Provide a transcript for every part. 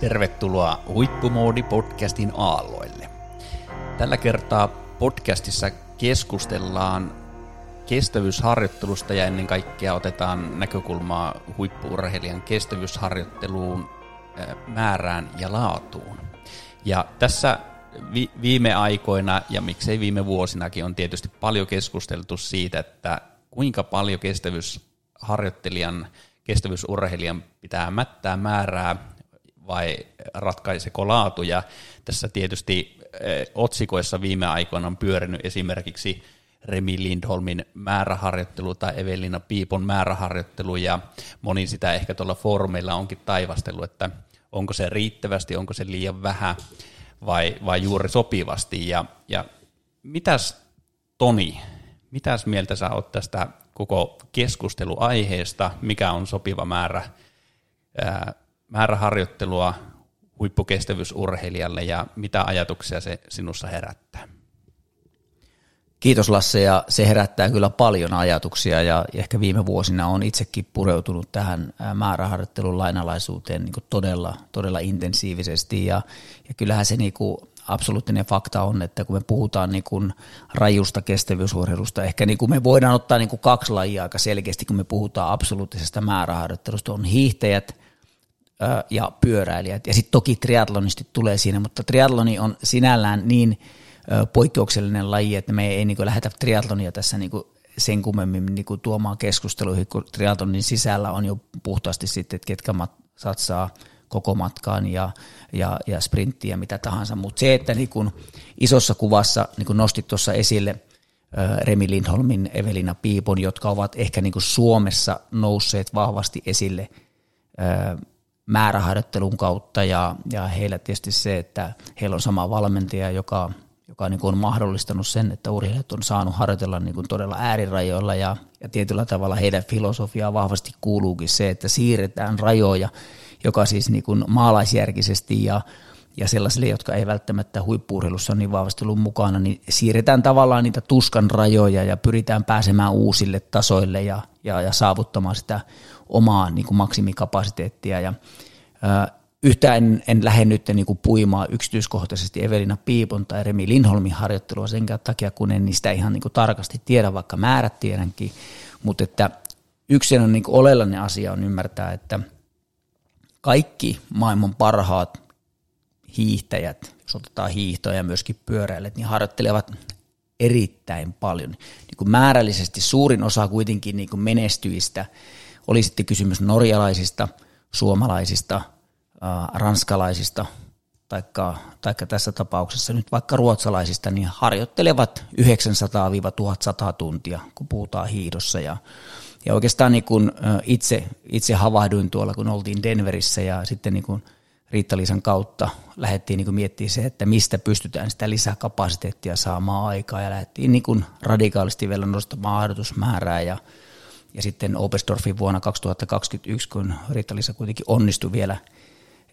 Tervetuloa Huippumoodi-podcastin aalloille. Tällä kertaa podcastissa keskustellaan kestävyysharjoittelusta ja ennen kaikkea otetaan näkökulmaa huippuurheilijan kestävyysharjoitteluun, määrään ja laatuun. Ja tässä vi- viime aikoina ja miksei viime vuosinakin on tietysti paljon keskusteltu siitä, että kuinka paljon kestävyysharjoittelijan, kestävyysurheilijan pitää mättää määrää vai ratkaiseko laatu. Ja tässä tietysti otsikoissa viime aikoina on pyörinyt esimerkiksi Remi Lindholmin määräharjoittelu tai Evelina Piipon määräharjoittelu, ja moni sitä ehkä tuolla foorumeilla onkin taivastellut, että onko se riittävästi, onko se liian vähän vai, vai juuri sopivasti. Ja, ja mitäs Toni, mitäs mieltä sä oot tästä koko keskusteluaiheesta, mikä on sopiva määrä, ää, määrä harjoittelua huippukestävyysurheilijalle ja mitä ajatuksia se sinussa herättää? Kiitos Lasse ja se herättää kyllä paljon ajatuksia ja ehkä viime vuosina on itsekin pureutunut tähän määräharjoittelun lainalaisuuteen niin todella, todella intensiivisesti ja, ja kyllähän se niin kuin absoluuttinen fakta on, että kun me puhutaan niin kuin rajusta kestävyysurheilusta, ehkä niin kuin me voidaan ottaa niin kuin kaksi lajia aika selkeästi, kun me puhutaan absoluuttisesta määräharjoittelusta, on hiihtäjät ja pyöräilijät. Ja sitten toki triatlonisti tulee siinä, mutta triatloni on sinällään niin poikkeuksellinen laji, että me ei niin lähdetä triatlonia tässä niin sen kummemmin niin tuomaan keskusteluihin, kun triatlonin sisällä on jo puhtaasti sitten, että ketkä satsaa koko matkaan ja, ja, ja sprinttiä mitä tahansa. Mutta se, että niin isossa kuvassa niin nostit tuossa esille Remi Lindholmin, Evelina Piipon, jotka ovat ehkä niin Suomessa nousseet vahvasti esille määräharjoittelun kautta ja, ja heillä tietysti se, että heillä on sama valmentaja, joka, joka niin kuin on mahdollistanut sen, että urheilijat on saanut harjoitella niin kuin todella äärirajoilla ja, ja tietyllä tavalla heidän filosofiaa vahvasti kuuluukin se, että siirretään rajoja, joka siis niin kuin maalaisjärkisesti ja, ja sellaisille, jotka ei välttämättä huippuurheilussa niin vahvasti ollut mukana, niin siirretään tavallaan niitä tuskan rajoja ja pyritään pääsemään uusille tasoille ja, ja, ja saavuttamaan sitä omaa niin kuin maksimikapasiteettia. Ja, ää, yhtään en, en lähde nyt niin kuin puimaan yksityiskohtaisesti Evelina Piipon tai Remi Lindholmin harjoittelua sen takia, kun en niistä ihan niin kuin tarkasti tiedä, vaikka määrät tiedänkin, mutta että yksi on niin kuin oleellinen asia on ymmärtää, että kaikki maailman parhaat hiihtäjät, jos otetaan hiihtoja ja myöskin pyöräilijät, niin harjoittelevat erittäin paljon. Niin kuin määrällisesti suurin osa kuitenkin niin kuin menestyistä – oli sitten kysymys norjalaisista, suomalaisista, ranskalaisista, taikka, taikka tässä tapauksessa nyt vaikka ruotsalaisista, niin harjoittelevat 900-1100 tuntia, kun puhutaan hiidossa. Ja, ja oikeastaan niin kun itse, itse havahduin tuolla, kun oltiin Denverissä ja sitten niin kun Riitta-Liisan kautta lähdettiin niin miettimään se, että mistä pystytään sitä lisäkapasiteettia saamaan aikaa ja lähdettiin niin radikaalisti vielä nostamaan harjoitusmäärää ja ja sitten Oberstdorfin vuonna 2021, kun Riitta-Liisa kuitenkin onnistui vielä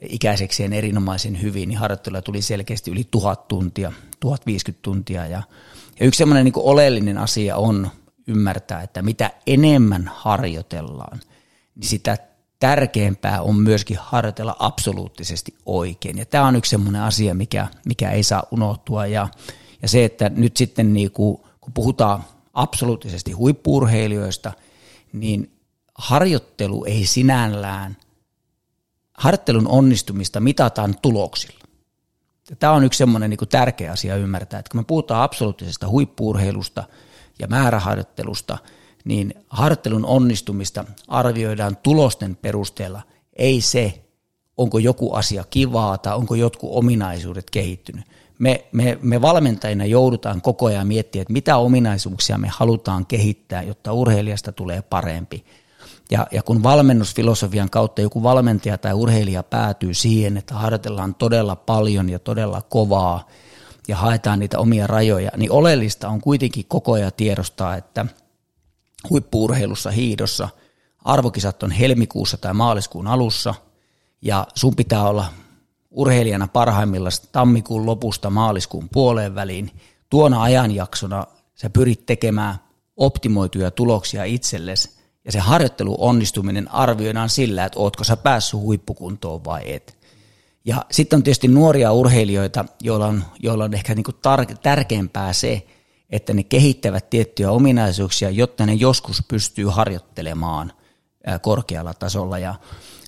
ikäisekseen erinomaisen hyvin, niin harjoitteluja tuli selkeästi yli tuhat tuntia, 1050 tuntia. Ja, ja yksi sellainen niin oleellinen asia on ymmärtää, että mitä enemmän harjoitellaan, niin sitä tärkeämpää on myöskin harjoitella absoluuttisesti oikein. Ja tämä on yksi sellainen asia, mikä, mikä ei saa unohtua. Ja, ja se, että nyt sitten niin kuin, kun puhutaan absoluuttisesti huippuurheilijoista – niin harjoittelu ei sinällään, harjoittelun onnistumista mitataan tuloksilla. Ja tämä on yksi semmoinen niin tärkeä asia ymmärtää, että kun me puhutaan absoluuttisesta huippuurheilusta ja määräharjoittelusta, niin harjoittelun onnistumista arvioidaan tulosten perusteella, ei se, onko joku asia kivaa tai onko jotkut ominaisuudet kehittynyt. Me, me, me valmentajina joudutaan koko ajan miettimään, että mitä ominaisuuksia me halutaan kehittää, jotta urheilijasta tulee parempi. Ja, ja kun valmennusfilosofian kautta joku valmentaja tai urheilija päätyy siihen, että harjoitellaan todella paljon ja todella kovaa ja haetaan niitä omia rajoja, niin oleellista on kuitenkin koko ajan tiedostaa, että huippuurheilussa hiidossa arvokisat on helmikuussa tai maaliskuun alussa ja sun pitää olla urheilijana parhaimmillaan tammikuun lopusta maaliskuun puoleen väliin. Tuona ajanjaksona sä pyrit tekemään optimoituja tuloksia itsellesi ja se harjoittelu onnistuminen arvioidaan sillä, että ootko sä päässyt huippukuntoon vai et. Ja sitten on tietysti nuoria urheilijoita, joilla on, joilla on ehkä niin kuin tar- tärkeämpää se, että ne kehittävät tiettyjä ominaisuuksia, jotta ne joskus pystyy harjoittelemaan korkealla tasolla. Ja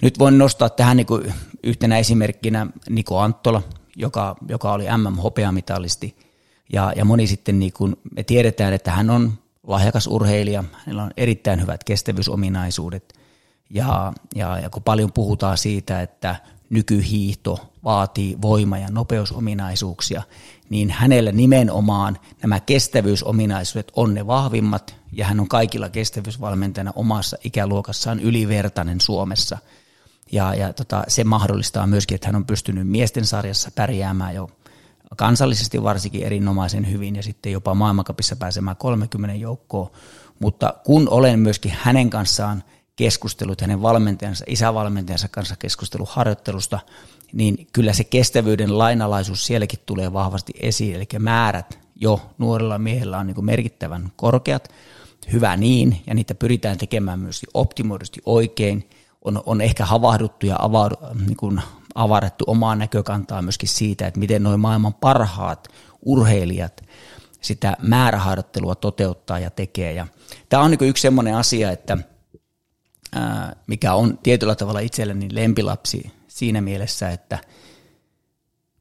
nyt voin nostaa tähän niin kuin yhtenä esimerkkinä Niko Anttola, joka, joka oli MM-hopeamitalisti. Ja, ja moni sitten, niin kuin me tiedetään, että hän on lahjakas urheilija, hänellä on erittäin hyvät kestävyysominaisuudet. Ja, ja, ja kun paljon puhutaan siitä, että nykyhiihto vaatii voima- ja nopeusominaisuuksia, niin hänellä nimenomaan nämä kestävyysominaisuudet on ne vahvimmat, ja hän on kaikilla kestävyysvalmentajana omassa ikäluokassaan ylivertainen Suomessa. Ja, ja tota, se mahdollistaa myöskin, että hän on pystynyt miesten sarjassa pärjäämään jo kansallisesti varsinkin erinomaisen hyvin ja sitten jopa maailmankapissa pääsemään 30 joukkoon. Mutta kun olen myöskin hänen kanssaan keskustellut, hänen valmentajansa, isävalmentajansa kanssa keskustellut harjoittelusta, niin kyllä se kestävyyden lainalaisuus sielläkin tulee vahvasti esiin, eli määrät jo nuorilla miehillä on niin merkittävän korkeat, hyvä niin, ja niitä pyritään tekemään myös optimoidusti oikein, on, on ehkä havahduttu ja avaudu, niin kuin avarettu omaa näkökantaa myöskin siitä, että miten noin maailman parhaat urheilijat sitä määräharjoittelua toteuttaa ja tekee. Ja tämä on niin yksi sellainen asia, että mikä on tietyllä tavalla itselleni lempilapsi siinä mielessä, että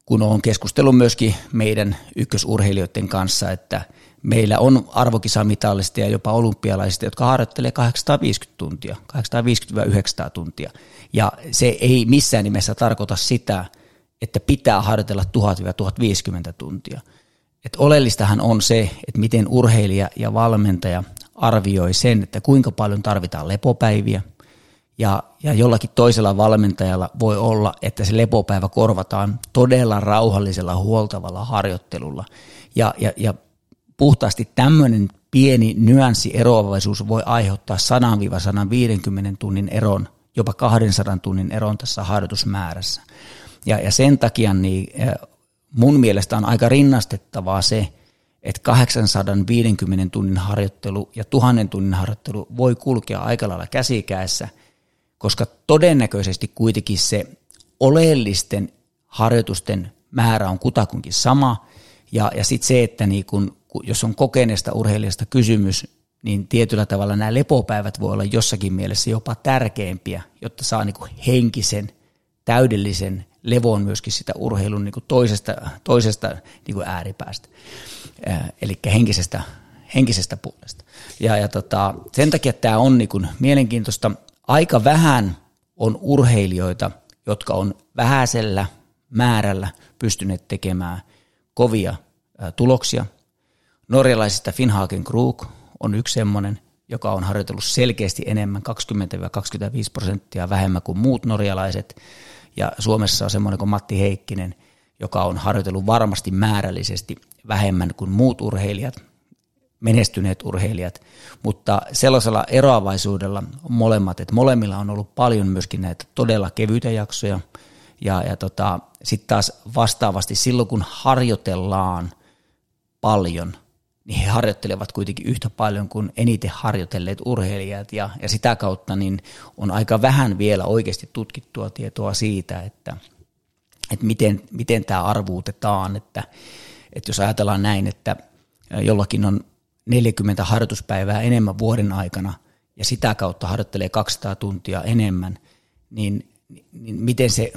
kun olen keskustellut myöskin meidän ykkösurheilijoiden kanssa, että meillä on arvokisamitallista ja jopa olympialaisista, jotka harjoittelee 850 tuntia, 850-900 tuntia. Ja se ei missään nimessä tarkoita sitä, että pitää harjoitella 1000-1050 tuntia. Et oleellistahan on se, että miten urheilija ja valmentaja arvioi sen, että kuinka paljon tarvitaan lepopäiviä, ja, ja jollakin toisella valmentajalla voi olla, että se lepopäivä korvataan todella rauhallisella, huoltavalla harjoittelulla. Ja, ja, ja puhtaasti tämmöinen pieni nyanssieroavaisuus voi aiheuttaa 100-150 tunnin eron, jopa 200 tunnin eron tässä harjoitusmäärässä. Ja, ja sen takia niin mun mielestä on aika rinnastettavaa se, että 850 tunnin harjoittelu ja 1000 tunnin harjoittelu voi kulkea aika lailla käsikäessä, koska todennäköisesti kuitenkin se oleellisten harjoitusten määrä on kutakunkin sama, ja, ja sitten se, että niin kun, jos on kokeneesta urheilijasta kysymys, niin tietyllä tavalla nämä lepopäivät voi olla jossakin mielessä jopa tärkeimpiä, jotta saa niin henkisen, täydellisen levon myöskin sitä urheilun niin toisesta, toisesta niin ääripäästä eli henkisestä, henkisestä puolesta. Ja, ja tota, sen takia tämä on niin mielenkiintoista. Aika vähän on urheilijoita, jotka on vähäisellä määrällä pystyneet tekemään kovia tuloksia. Norjalaisista Finhagen Krug on yksi semmoinen, joka on harjoitellut selkeästi enemmän, 20-25 prosenttia vähemmän kuin muut norjalaiset. Ja Suomessa on semmoinen kuin Matti Heikkinen, joka on harjoitellut varmasti määrällisesti vähemmän kuin muut urheilijat, menestyneet urheilijat, mutta sellaisella eroavaisuudella molemmat, että molemmilla on ollut paljon myöskin näitä todella kevyitä jaksoja, ja, ja tota, sitten taas vastaavasti silloin, kun harjoitellaan paljon, niin he harjoittelevat kuitenkin yhtä paljon kuin eniten harjoitelleet urheilijat, ja, ja sitä kautta niin on aika vähän vielä oikeasti tutkittua tietoa siitä, että, että miten, miten tämä arvuutetaan, että että jos ajatellaan näin, että jollakin on 40 harjoituspäivää enemmän vuoden aikana ja sitä kautta harjoittelee 200 tuntia enemmän, niin, niin miten se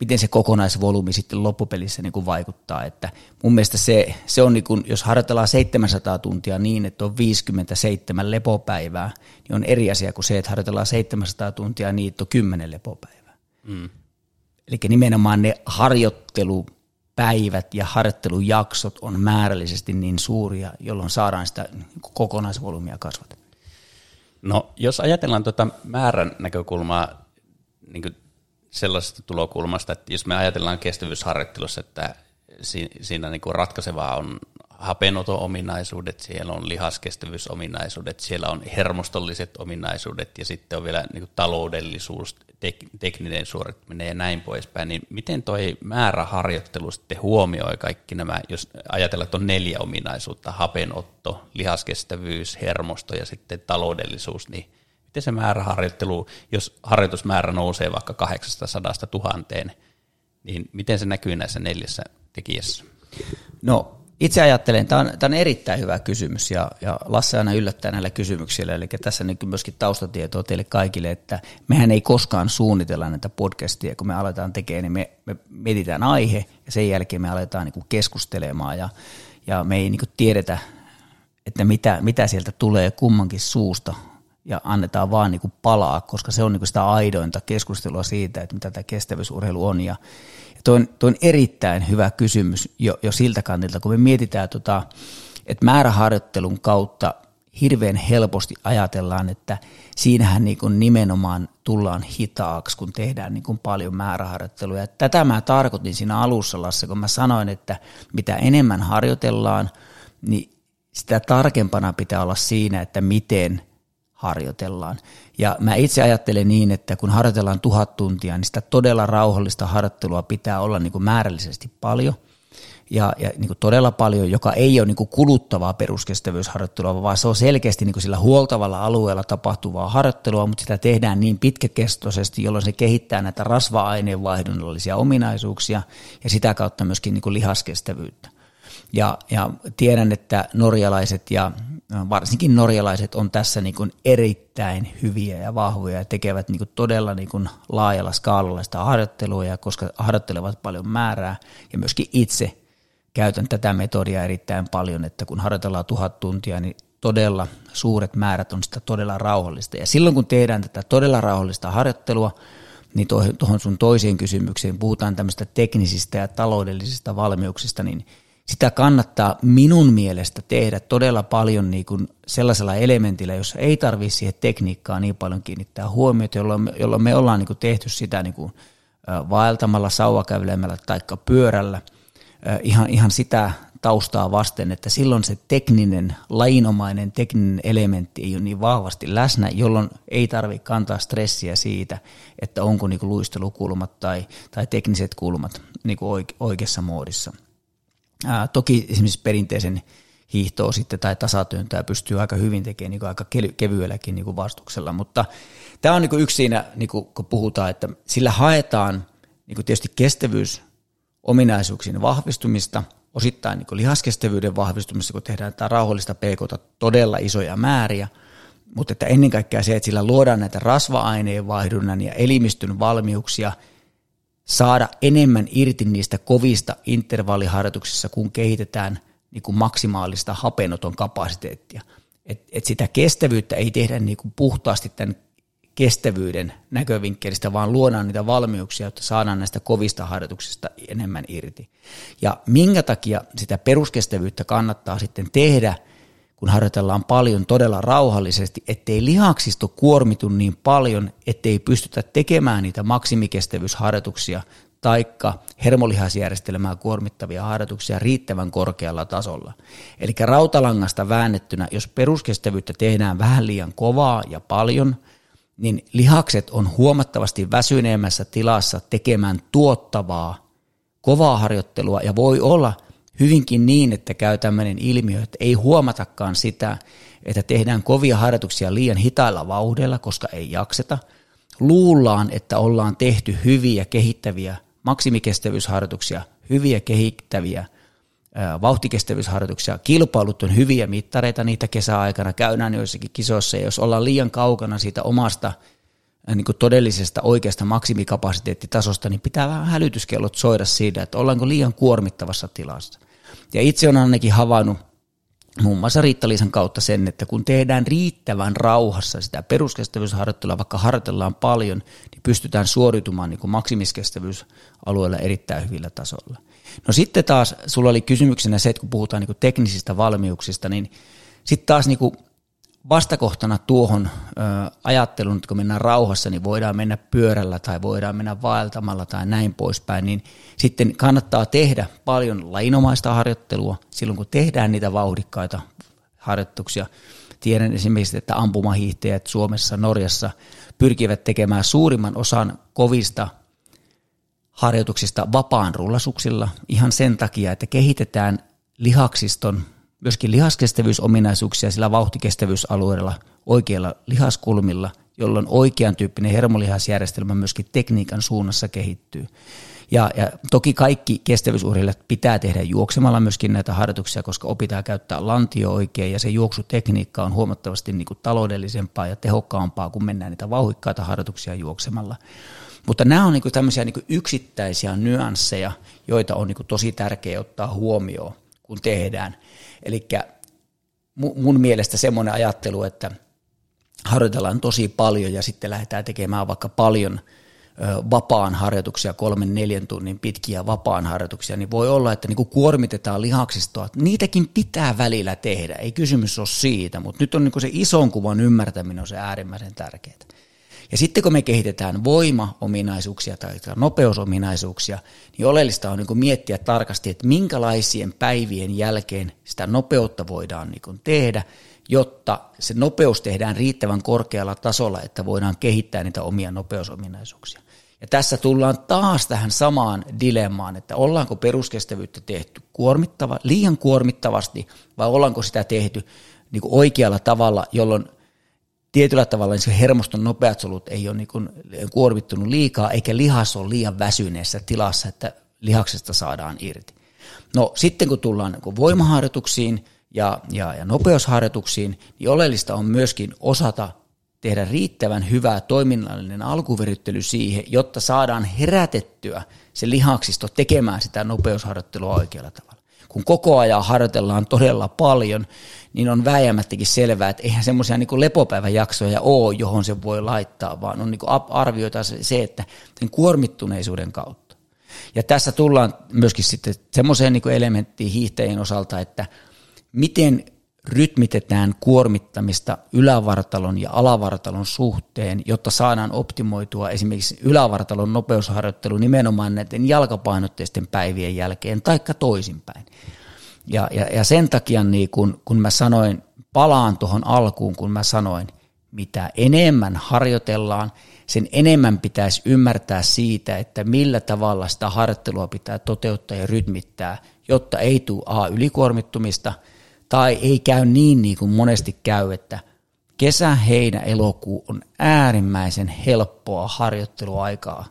miten se kokonaisvolyymi sitten loppupelissä niin kuin vaikuttaa. Että mun mielestä se, se on, niin kuin, jos harjoitellaan 700 tuntia niin, että on 57 lepopäivää, niin on eri asia kuin se, että harjoitellaan 700 tuntia niin, että on 10 lepopäivää. Mm. Eli nimenomaan ne harjoittelu päivät ja harjoittelujaksot on määrällisesti niin suuria, jolloin saadaan sitä kokonaisvolyymia kasvatettua. No jos ajatellaan tuota määrän näkökulmaa niin sellaisesta tulokulmasta, että jos me ajatellaan kestävyysharjoittelussa, että siinä niin ratkaisevaa on hapenoto-ominaisuudet, siellä on lihaskestävyysominaisuudet, siellä on hermostolliset ominaisuudet ja sitten on vielä niin taloudellisuus, tek- tekninen suorittaminen ja näin poispäin, niin miten toi määräharjoittelu sitten huomioi kaikki nämä, jos ajatellaan, että on neljä ominaisuutta, hapenotto, lihaskestävyys, hermosto ja sitten taloudellisuus, niin miten se määräharjoittelu, jos harjoitusmäärä nousee vaikka 800 tuhanteen, niin miten se näkyy näissä neljässä tekijässä? No itse ajattelen, tämä on, tämä on erittäin hyvä kysymys ja, ja Lasse aina yllättää näillä kysymyksillä, eli tässä nyt myöskin taustatietoa teille kaikille, että mehän ei koskaan suunnitella näitä podcastia, kun me aletaan tekemään, niin me, me mietitään aihe ja sen jälkeen me aletaan niin keskustelemaan ja, ja me ei niin tiedetä, että mitä, mitä sieltä tulee kummankin suusta ja annetaan vaan niin kuin palaa, koska se on niin kuin sitä aidointa keskustelua siitä, että mitä tämä kestävyysurheilu on ja Tuo on, tuo on erittäin hyvä kysymys jo, jo siltä kantilta, kun me mietitään, tota, että määräharjoittelun kautta hirveän helposti ajatellaan, että siinähän niin kuin nimenomaan tullaan hitaaksi, kun tehdään niin kuin paljon määräharjoittelua. tätä mä tarkoitin siinä alussa, Lasse, kun mä sanoin, että mitä enemmän harjoitellaan, niin sitä tarkempana pitää olla siinä, että miten harjoitellaan. Ja mä itse ajattelen niin, että kun harjoitellaan tuhat tuntia, niin sitä todella rauhallista harjoittelua pitää olla niin kuin määrällisesti paljon ja, ja niin kuin todella paljon, joka ei ole niin kuin kuluttavaa peruskestävyysharjoittelua, vaan se on selkeästi niin kuin sillä huoltavalla alueella tapahtuvaa harjoittelua, mutta sitä tehdään niin pitkäkestoisesti, jolloin se kehittää näitä rasva-aineenvaihdunnallisia ominaisuuksia ja sitä kautta myöskin niin kuin lihaskestävyyttä. Ja, ja tiedän, että norjalaiset ja varsinkin norjalaiset on tässä niin kuin erittäin hyviä ja vahvoja ja tekevät niin kuin todella niin kuin laajalla skaalalla sitä harjoittelua, ja koska harjoittelevat paljon määrää ja myöskin itse käytän tätä metodia erittäin paljon, että kun harjoitellaan tuhat tuntia, niin todella suuret määrät on sitä todella rauhallista. Ja silloin kun tehdään tätä todella rauhallista harjoittelua, niin tuohon sun toiseen kysymykseen puhutaan tämmöistä teknisistä ja taloudellisista valmiuksista, niin – sitä kannattaa minun mielestä tehdä todella paljon niin kuin sellaisella elementillä, jossa ei tarvitse siihen tekniikkaan niin paljon kiinnittää huomiota, jolloin, jolloin me ollaan niin kuin tehty sitä niin kuin vaeltamalla, sauvakävelemällä tai pyörällä ihan, ihan sitä taustaa vasten, että silloin se tekninen, lainomainen tekninen elementti ei ole niin vahvasti läsnä, jolloin ei tarvitse kantaa stressiä siitä, että onko niin kuin luistelukulmat tai, tai tekniset kulmat niin kuin oikeassa muodissa – Ää, toki esimerkiksi perinteisen hiihtoa sitten tai tasatyöntöä pystyy aika hyvin tekemään niin aika kevyelläkin niin kuin vastuksella, mutta tämä on niin kuin yksi siinä, niin kuin, kun puhutaan, että sillä haetaan niin kuin tietysti kestävyys ominaisuuksien vahvistumista, osittain niin kuin lihaskestävyyden vahvistumista, kun tehdään tätä rauhallista pk todella isoja määriä, mutta että ennen kaikkea se, että sillä luodaan näitä rasva-aineenvaihdunnan ja elimistön valmiuksia – saada enemmän irti niistä kovista intervalliharjoituksissa, kun kehitetään niin kuin maksimaalista hapenoton kapasiteettia. Et, et sitä kestävyyttä ei tehdä niin kuin puhtaasti tämän kestävyyden näkövinkkelistä, vaan luodaan niitä valmiuksia, jotta saadaan näistä kovista harjoituksista enemmän irti. Ja minkä takia sitä peruskestävyyttä kannattaa sitten tehdä – kun harjoitellaan paljon todella rauhallisesti, ettei lihaksisto kuormitu niin paljon, ettei pystytä tekemään niitä maksimikestävyysharjoituksia taikka hermolihasjärjestelmää kuormittavia harjoituksia riittävän korkealla tasolla. Eli rautalangasta väännettynä, jos peruskestävyyttä tehdään vähän liian kovaa ja paljon, niin lihakset on huomattavasti väsyneemmässä tilassa tekemään tuottavaa, kovaa harjoittelua ja voi olla – hyvinkin niin, että käy tämmöinen ilmiö, että ei huomatakaan sitä, että tehdään kovia harjoituksia liian hitailla vauhdilla, koska ei jakseta. Luullaan, että ollaan tehty hyviä kehittäviä maksimikestävyysharjoituksia, hyviä kehittäviä vauhtikestävyysharjoituksia. Kilpailut on hyviä mittareita, niitä kesäaikana käydään joissakin kisoissa, ja jos ollaan liian kaukana siitä omasta niin kuin todellisesta oikeasta maksimikapasiteettitasosta, niin pitää vähän hälytyskellot soida siitä, että ollaanko liian kuormittavassa tilassa. Ja itse on ainakin havainnut muun muassa Riitta-Liisan kautta sen, että kun tehdään riittävän rauhassa sitä peruskestävyysharjoittelua, vaikka harjoitellaan paljon, niin pystytään suoriutumaan niin maksimiskestävyysalueella erittäin hyvillä tasolla. No sitten taas, sulla oli kysymyksenä se, että kun puhutaan niin teknisistä valmiuksista, niin sitten taas niin kuin vastakohtana tuohon ö, ajatteluun, että kun mennään rauhassa, niin voidaan mennä pyörällä tai voidaan mennä vaeltamalla tai näin poispäin, niin sitten kannattaa tehdä paljon lainomaista harjoittelua silloin, kun tehdään niitä vauhdikkaita harjoituksia. Tiedän esimerkiksi, että ampumahiihtäjät Suomessa, Norjassa pyrkivät tekemään suurimman osan kovista harjoituksista vapaan rullasuksilla ihan sen takia, että kehitetään lihaksiston myöskin lihaskestävyysominaisuuksia sillä vauhtikestävyysalueella oikeilla lihaskulmilla, jolloin oikean tyyppinen hermolihasjärjestelmä myöskin tekniikan suunnassa kehittyy. Ja, ja toki kaikki kestävyysurheilijat pitää tehdä juoksemalla myöskin näitä harjoituksia, koska opitaan käyttää lantio oikein ja se juoksutekniikka on huomattavasti niin kuin taloudellisempaa ja tehokkaampaa, kun mennään niitä vauhikkaita harjoituksia juoksemalla. Mutta nämä on niin kuin tämmöisiä niin kuin yksittäisiä nyansseja, joita on niin kuin tosi tärkeää ottaa huomioon, kun tehdään. Eli mun mielestä semmoinen ajattelu, että harjoitellaan tosi paljon ja sitten lähdetään tekemään vaikka paljon vapaan harjoituksia, kolmen neljän tunnin pitkiä vapaan harjoituksia, niin voi olla, että niin kuin kuormitetaan lihaksistoa. Niitäkin pitää välillä tehdä, ei kysymys ole siitä, mutta nyt on niin kuin se ison kuvan ymmärtäminen on se äärimmäisen tärkeää. Ja sitten kun me kehitetään voima-ominaisuuksia tai nopeusominaisuuksia, niin oleellista on niin kuin miettiä tarkasti, että minkälaisien päivien jälkeen sitä nopeutta voidaan niin kuin tehdä, jotta se nopeus tehdään riittävän korkealla tasolla, että voidaan kehittää niitä omia nopeusominaisuuksia. Ja tässä tullaan taas tähän samaan dilemmaan, että ollaanko peruskestävyyttä tehty kuormittava, liian kuormittavasti vai ollaanko sitä tehty niin kuin oikealla tavalla, jolloin tietyllä tavalla niin se hermoston nopeat solut ei ole niin kuormittunut liikaa, eikä lihas ole liian väsyneessä tilassa, että lihaksesta saadaan irti. No sitten kun tullaan niin voimaharjoituksiin ja, ja, ja nopeusharjoituksiin, niin oleellista on myöskin osata tehdä riittävän hyvä toiminnallinen alkuveryttely siihen, jotta saadaan herätettyä se lihaksisto tekemään sitä nopeusharjoittelua oikealla tavalla. Kun koko ajan harjoitellaan todella paljon, niin on vääjäämättäkin selvää, että eihän semmoisia niin lepopäiväjaksoja ole, johon se voi laittaa, vaan on niin arvioita se, että sen kuormittuneisuuden kautta. Ja tässä tullaan myöskin sitten semmoiseen niin elementtiin hiihtäjien osalta, että miten rytmitetään kuormittamista ylävartalon ja alavartalon suhteen, jotta saadaan optimoitua esimerkiksi ylävartalon nopeusharjoittelu nimenomaan näiden jalkapainotteisten päivien jälkeen, taikka toisinpäin. Ja, ja, ja sen takia niin kun, kun mä sanoin, palaan tuohon alkuun, kun mä sanoin, mitä enemmän harjoitellaan, sen enemmän pitäisi ymmärtää siitä, että millä tavalla sitä harjoittelua pitää toteuttaa ja rytmittää, jotta ei tule A ylikuormittumista tai ei käy niin, niin kuin monesti käy, että kesä, heinä, elokuu on äärimmäisen helppoa harjoitteluaikaa.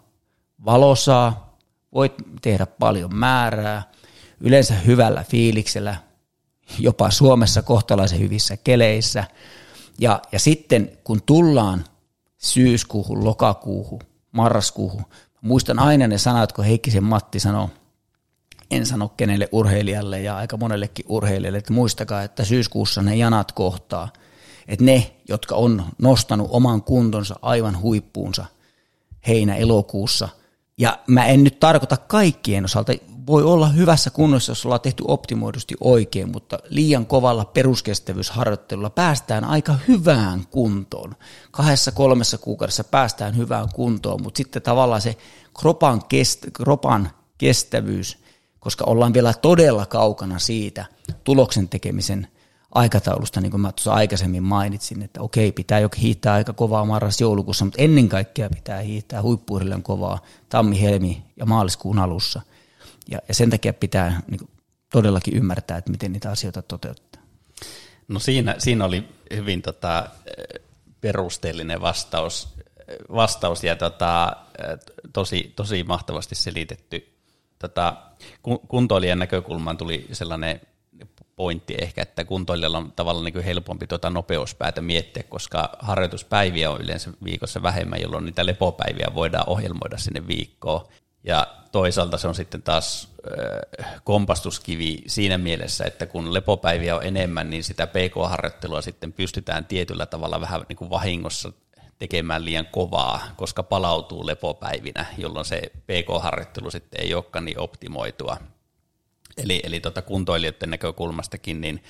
Valosaa, voit tehdä paljon määrää, yleensä hyvällä fiiliksellä, jopa Suomessa kohtalaisen hyvissä keleissä. Ja, ja sitten kun tullaan syyskuuhun, lokakuuhun, marraskuuhun, muistan aina ne sanat, kun Heikkisen Matti sanoi, en sano kenelle urheilijalle ja aika monellekin urheilijalle, että muistakaa, että syyskuussa ne janat kohtaa. Että ne, jotka on nostanut oman kuntonsa aivan huippuunsa heinä-elokuussa, ja mä en nyt tarkoita kaikkien osalta, voi olla hyvässä kunnossa, jos ollaan tehty optimoidusti oikein, mutta liian kovalla peruskestävyysharjoittelulla päästään aika hyvään kuntoon. Kahdessa kolmessa kuukaudessa päästään hyvään kuntoon, mutta sitten tavallaan se kropan, kest, kropan kestävyys, koska ollaan vielä todella kaukana siitä tuloksen tekemisen aikataulusta, niin kuin mä tuossa aikaisemmin mainitsin, että okei, pitää jo hiihtää aika kovaa marras-joulukuussa, mutta ennen kaikkea pitää hiihtää huippuurilleen kovaa tammi, helmi ja maaliskuun alussa – ja, ja sen takia pitää niin kuin, todellakin ymmärtää, että miten niitä asioita toteuttaa. No siinä, siinä oli hyvin tota, perusteellinen vastaus, vastaus ja tota, tosi, tosi mahtavasti selitetty. Tota, kuntoilijan näkökulmaan tuli sellainen pointti ehkä, että kuntoilijalla on tavallaan niin helpompi tuota nopeuspäätä miettiä, koska harjoituspäiviä on yleensä viikossa vähemmän, jolloin niitä lepopäiviä voidaan ohjelmoida sinne viikkoon. Ja toisaalta se on sitten taas kompastuskivi siinä mielessä, että kun lepopäiviä on enemmän, niin sitä PK-harjoittelua sitten pystytään tietyllä tavalla vähän niin kuin vahingossa tekemään liian kovaa, koska palautuu lepopäivinä, jolloin se PK-harjoittelu sitten ei olekaan niin optimoitua. Eli, eli tota kuntoilijoiden näkökulmastakin niin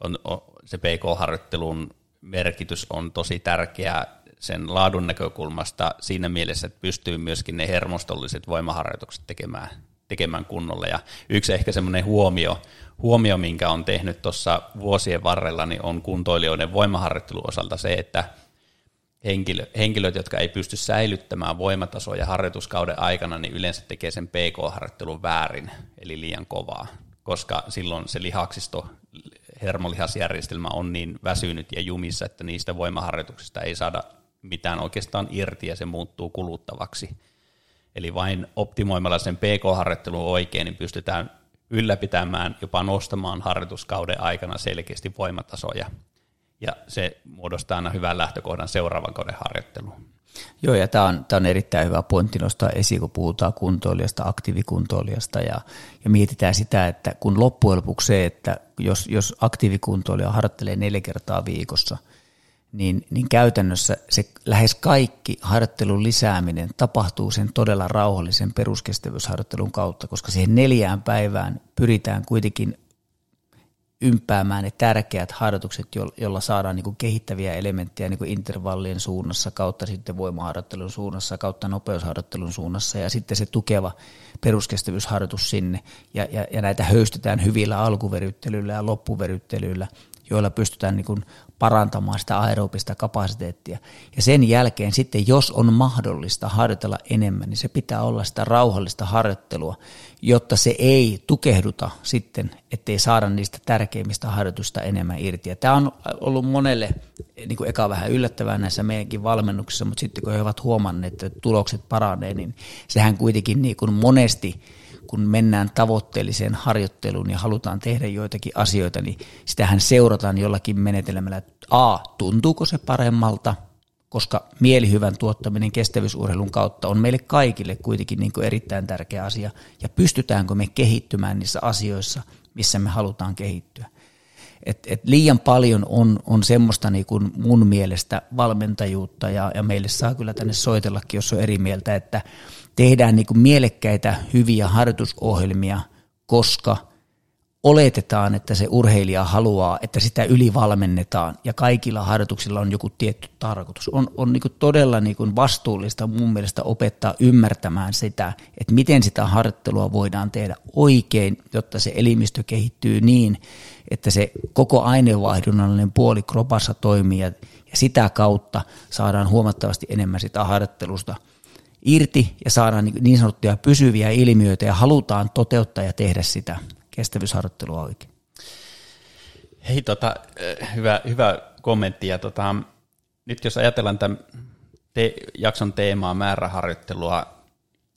on, on, se PK-harjoittelun merkitys on tosi tärkeä sen laadun näkökulmasta siinä mielessä, että pystyy myöskin ne hermostolliset voimaharjoitukset tekemään, tekemään kunnolla. Ja yksi ehkä semmoinen huomio, huomio, minkä on tehnyt tuossa vuosien varrella, niin on kuntoilijoiden voimaharjoittelun osalta se, että henkilö, henkilöt, jotka ei pysty säilyttämään voimatasoja harjoituskauden aikana, niin yleensä tekee sen PK-harjoittelun väärin, eli liian kovaa, koska silloin se lihaksisto, hermolihasjärjestelmä on niin väsynyt ja jumissa, että niistä voimaharjoituksista ei saada mitään oikeastaan irti ja se muuttuu kuluttavaksi. Eli vain optimoimalla sen PK-harjoittelun oikein, niin pystytään ylläpitämään, jopa nostamaan harjoituskauden aikana selkeästi voimatasoja. Ja se muodostaa aina hyvän lähtökohdan seuraavan kauden harjoitteluun. Joo, ja tämä on, on erittäin hyvä pointti nostaa esiin, kun puhutaan kuntoilijasta, aktiivikuntoilijasta, ja, ja mietitään sitä, että kun loppujen lopuksi se, että jos, jos aktiivikuntoilija harjoittelee neljä kertaa viikossa, niin, niin käytännössä se lähes kaikki harjoittelun lisääminen tapahtuu sen todella rauhallisen peruskestävyysharjoittelun kautta, koska siihen neljään päivään pyritään kuitenkin ympäämään ne tärkeät harjoitukset, joilla saadaan niin kuin kehittäviä elementtejä niin kuin intervallien suunnassa, kautta sitten voimaharjoittelun suunnassa, kautta nopeusharjoittelun suunnassa ja sitten se tukeva peruskestävyysharjoitus sinne. Ja, ja, ja näitä höystetään hyvillä alkuveryttelyillä ja loppuveryttelyillä, joilla pystytään niin kuin parantamaan sitä aerobista kapasiteettia. Ja sen jälkeen sitten, jos on mahdollista harjoitella enemmän, niin se pitää olla sitä rauhallista harjoittelua, jotta se ei tukehduta sitten, ettei saada niistä tärkeimmistä harjoitusta enemmän irti. Ja tämä on ollut monelle niin kuin eka vähän yllättävää näissä meidänkin valmennuksissa, mutta sitten kun he ovat huomanneet, että tulokset paranee, niin sehän kuitenkin niin kuin monesti – kun mennään tavoitteelliseen harjoitteluun ja halutaan tehdä joitakin asioita, niin sitähän seurataan jollakin menetelmällä, että A, tuntuuko se paremmalta, koska mielihyvän tuottaminen kestävyysurheilun kautta on meille kaikille kuitenkin niin kuin erittäin tärkeä asia, ja pystytäänkö me kehittymään niissä asioissa, missä me halutaan kehittyä. Et, et liian paljon on, on semmoista niin kuin mun mielestä valmentajuutta, ja, ja meille saa kyllä tänne soitellakin, jos on eri mieltä, että tehdään niin kuin mielekkäitä, hyviä harjoitusohjelmia, koska oletetaan, että se urheilija haluaa, että sitä ylivalmennetaan ja kaikilla harjoituksilla on joku tietty tarkoitus. On, on niin kuin todella niin kuin vastuullista mun mielestä opettaa ymmärtämään sitä, että miten sitä harjoittelua voidaan tehdä oikein, jotta se elimistö kehittyy niin, että se koko aineenvaihdunnallinen puoli kropassa toimii ja, ja sitä kautta saadaan huomattavasti enemmän sitä harjoittelusta – irti ja saadaan niin, niin sanottuja pysyviä ilmiöitä ja halutaan toteuttaa ja tehdä sitä kestävyysharjoittelua oikein. Hei, tota, eh, hyvä, hyvä kommentti. Ja tota, nyt jos ajatellaan tämän te- jakson teemaa määräharjoittelua,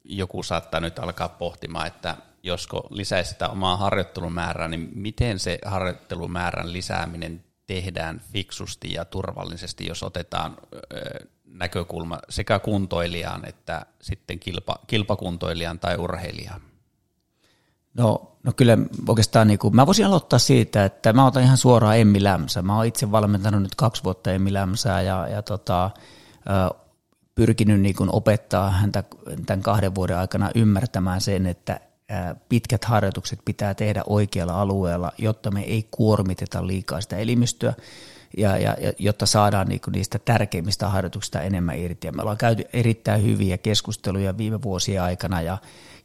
joku saattaa nyt alkaa pohtimaan, että josko lisäisi sitä omaa harjoittelumäärää, niin miten se harjoittelumäärän lisääminen tehdään fiksusti ja turvallisesti, jos otetaan näkökulma sekä kuntoilijan että sitten kilpa, kilpakuntoilijan tai urheilijan? No, no kyllä oikeastaan niin kuin, mä voisin aloittaa siitä, että mä otan ihan suoraan Emmi Lämsä. Mä oon itse valmentanut nyt kaksi vuotta Emmi Lämsää ja, ja tota, pyrkinyt niin kuin opettaa häntä tämän kahden vuoden aikana ymmärtämään sen, että pitkät harjoitukset pitää tehdä oikealla alueella, jotta me ei kuormiteta liikaa sitä elimistöä ja, ja, jotta saadaan niinku niistä tärkeimmistä harjoituksista enemmän irti. Ja me ollaan käyty erittäin hyviä keskusteluja viime vuosien aikana, ja,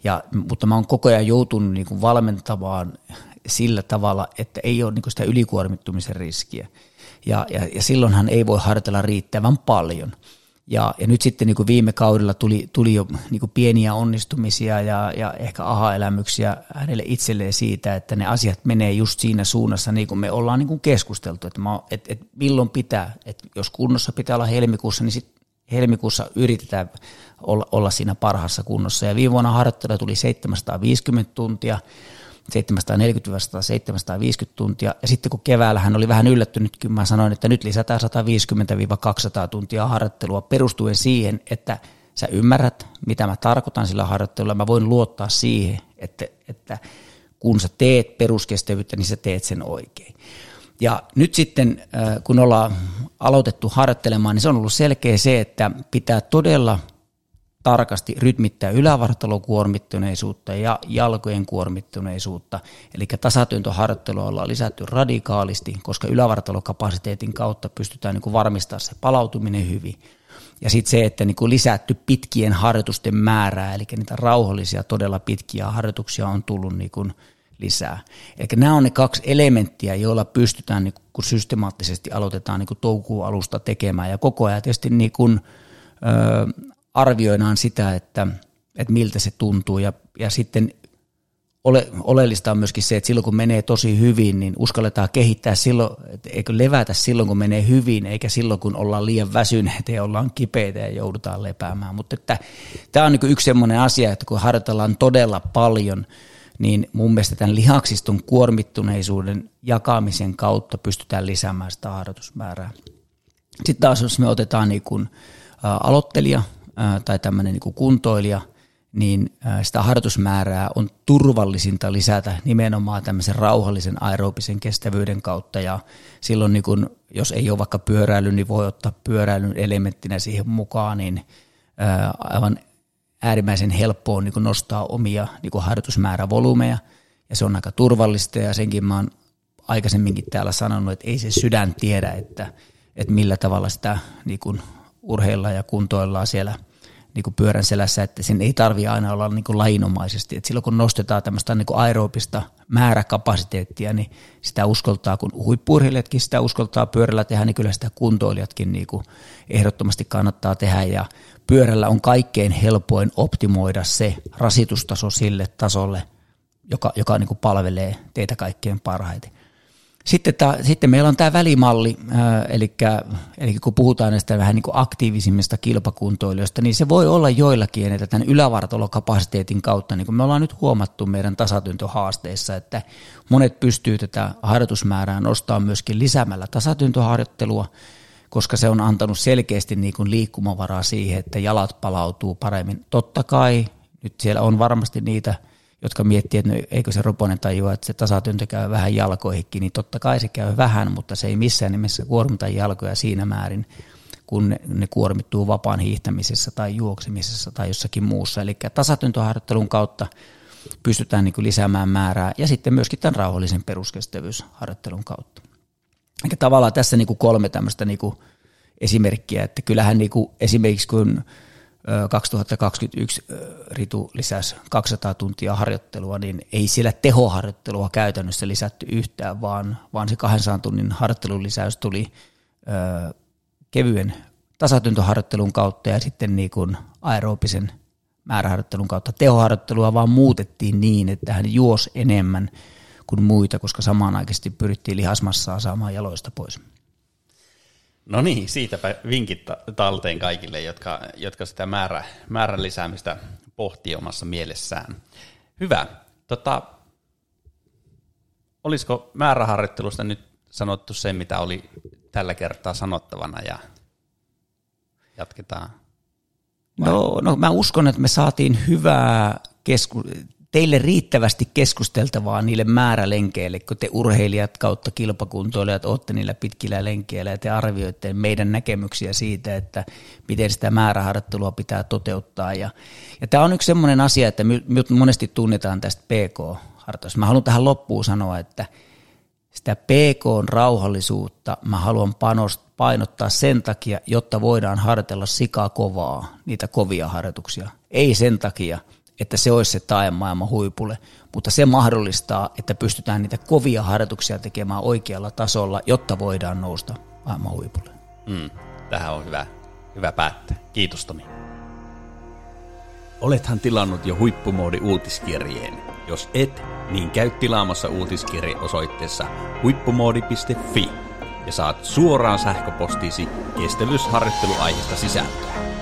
ja, mutta mä oon koko ajan joutunut niinku valmentamaan sillä tavalla, että ei ole niinku sitä ylikuormittumisen riskiä. Ja, ja, ja silloinhan ei voi harjoitella riittävän paljon – ja, ja nyt sitten niin kuin viime kaudella tuli, tuli jo niin kuin pieniä onnistumisia ja, ja ehkä aha-elämyksiä hänelle itselleen siitä, että ne asiat menee just siinä suunnassa, niin kuin me ollaan niin kuin keskusteltu, että, mä, että, että milloin pitää, että jos kunnossa pitää olla helmikuussa, niin sitten helmikuussa yritetään olla, olla siinä parhaassa kunnossa. Ja viime vuonna harjoittelu tuli 750 tuntia, 740-750 tuntia. Ja sitten kun keväällä hän oli vähän yllättynyt, kun mä sanoin, että nyt lisätään 150-200 tuntia harjoittelua perustuen siihen, että sä ymmärrät, mitä mä tarkoitan sillä harjoittelulla. Mä voin luottaa siihen, että, että kun sä teet peruskestävyyttä, niin sä teet sen oikein. Ja nyt sitten, äh, kun ollaan aloitettu harjoittelemaan, niin se on ollut selkeä se, että pitää todella tarkasti rytmittää ylävartalon kuormittuneisuutta ja jalkojen kuormittuneisuutta. Eli tasatyöntöharjoittelua ollaan lisätty radikaalisti, koska ylävartalokapasiteetin kautta pystytään niin varmistamaan se palautuminen hyvin. Ja sitten se, että niin kuin lisätty pitkien harjoitusten määrää, eli niitä rauhallisia, todella pitkiä harjoituksia on tullut niin kuin lisää. Eli nämä on ne kaksi elementtiä, joilla pystytään, niin kun systemaattisesti aloitetaan niin kuin toukokuun alusta tekemään. Ja koko ajan tietysti niin kuin, arvioidaan sitä, että, että miltä se tuntuu ja, ja sitten ole, oleellista on myöskin se, että silloin kun menee tosi hyvin, niin uskalletaan kehittää silloin, eikö levätä silloin kun menee hyvin, eikä silloin kun ollaan liian väsyneitä ja ollaan kipeitä ja joudutaan lepäämään. Mutta että, tämä on niin yksi sellainen asia, että kun harjoitellaan todella paljon, niin mun mielestä tämän lihaksiston kuormittuneisuuden jakamisen kautta pystytään lisäämään sitä harjoitusmäärää. Sitten taas jos me otetaan niin kuin, aloittelija tai tämmöinen niin kuntoilija – niin sitä harjoitusmäärää on turvallisinta lisätä nimenomaan tämmöisen rauhallisen aerobisen kestävyyden kautta. Ja silloin niin kun, jos ei ole vaikka pyöräily, niin voi ottaa pyöräilyn elementtinä siihen mukaan, niin aivan äärimmäisen helppoa on niin nostaa omia niin harjoitusmäärävolyymeja. Ja se on aika turvallista ja senkin mä oon aikaisemminkin täällä sanonut, että ei se sydän tiedä, että, että millä tavalla sitä niin urheillaan ja kuntoillaan siellä – niin kuin pyörän selässä, että sen ei tarvi aina olla niin kuin lainomaisesti. Et silloin kun nostetaan tämmöistä niin kuin aerobista määräkapasiteettia, niin sitä uskoltaa, kun huippurheilijatkin sitä uskoltaa pyörällä tehdä, niin kyllä sitä kuntoilijatkin niin kuin ehdottomasti kannattaa tehdä. Ja pyörällä on kaikkein helpoin optimoida se rasitustaso sille tasolle, joka, joka niin kuin palvelee teitä kaikkein parhaiten. Sitten, ta, sitten meillä on tämä välimalli, eli, eli kun puhutaan näistä vähän niin kuin aktiivisimmista kilpakuntoilijoista, niin se voi olla joillakin, että tämän ylävartalokapasiteetin kautta, niin kuin me ollaan nyt huomattu meidän tasatyntohaasteissa, että monet pystyy tätä harjoitusmäärää nostamaan myöskin lisäämällä tasatyntoharjoittelua, koska se on antanut selkeästi niin kuin liikkumavaraa siihen, että jalat palautuu paremmin. Totta kai nyt siellä on varmasti niitä – jotka miettii, että no, eikö se Roponen tajua, että se tasatyntö käy vähän jalkoihinkin, niin totta kai se käy vähän, mutta se ei missään nimessä kuormita jalkoja siinä määrin, kun ne, ne kuormittuu vapaan hiihtämisessä tai juoksemisessa tai jossakin muussa. Eli tasatyntöharjoittelun kautta pystytään niin lisäämään määrää ja sitten myöskin tämän rauhallisen peruskestävyysharjoittelun kautta. Eli tavallaan tässä niin kuin kolme tämmöistä niin kuin esimerkkiä, että kyllähän niin kuin esimerkiksi kun 2021 Ritu lisäsi 200 tuntia harjoittelua, niin ei siellä tehoharjoittelua käytännössä lisätty yhtään, vaan, vaan se 200 tunnin harjoittelun lisäys tuli ö, kevyen tasatyntoharjoittelun kautta ja sitten niin kuin aerobisen määräharjoittelun kautta tehoharjoittelua vaan muutettiin niin, että hän juos enemmän kuin muita, koska samanaikaisesti pyrittiin lihasmassaa saamaan jaloista pois. No niin, siitäpä vinkit talteen kaikille, jotka, jotka sitä määrä, määrän lisäämistä pohtii omassa mielessään. Hyvä. Tota, olisiko määräharjoittelusta nyt sanottu se, mitä oli tällä kertaa sanottavana ja jatketaan? No, no mä uskon, että me saatiin hyvää kesku- teille riittävästi keskusteltavaa niille määrälenkeille, kun te urheilijat kautta kilpakuntoilijat olette niillä pitkillä lenkeillä ja te arvioitte meidän näkemyksiä siitä, että miten sitä määräharjoittelua pitää toteuttaa. Ja, ja tämä on yksi sellainen asia, että me monesti tunnetaan tästä PK-harjoitusta. Mä haluan tähän loppuun sanoa, että sitä PK-rauhallisuutta mä haluan painottaa sen takia, jotta voidaan harjoitella sikakovaa, niitä kovia harjoituksia. Ei sen takia, että se olisi se tae maailman huipulle, mutta se mahdollistaa, että pystytään niitä kovia harjoituksia tekemään oikealla tasolla, jotta voidaan nousta maailman huipulle. Mm, tähän on hyvä, hyvä päättää. Kiitos Tomi. Olethan tilannut jo huippumoodi uutiskirjeen. Jos et, niin käy tilaamassa uutiskirje osoitteessa huippumoodi.fi ja saat suoraan sähköpostiisi kestävyysharjoitteluaiheista sisältöä.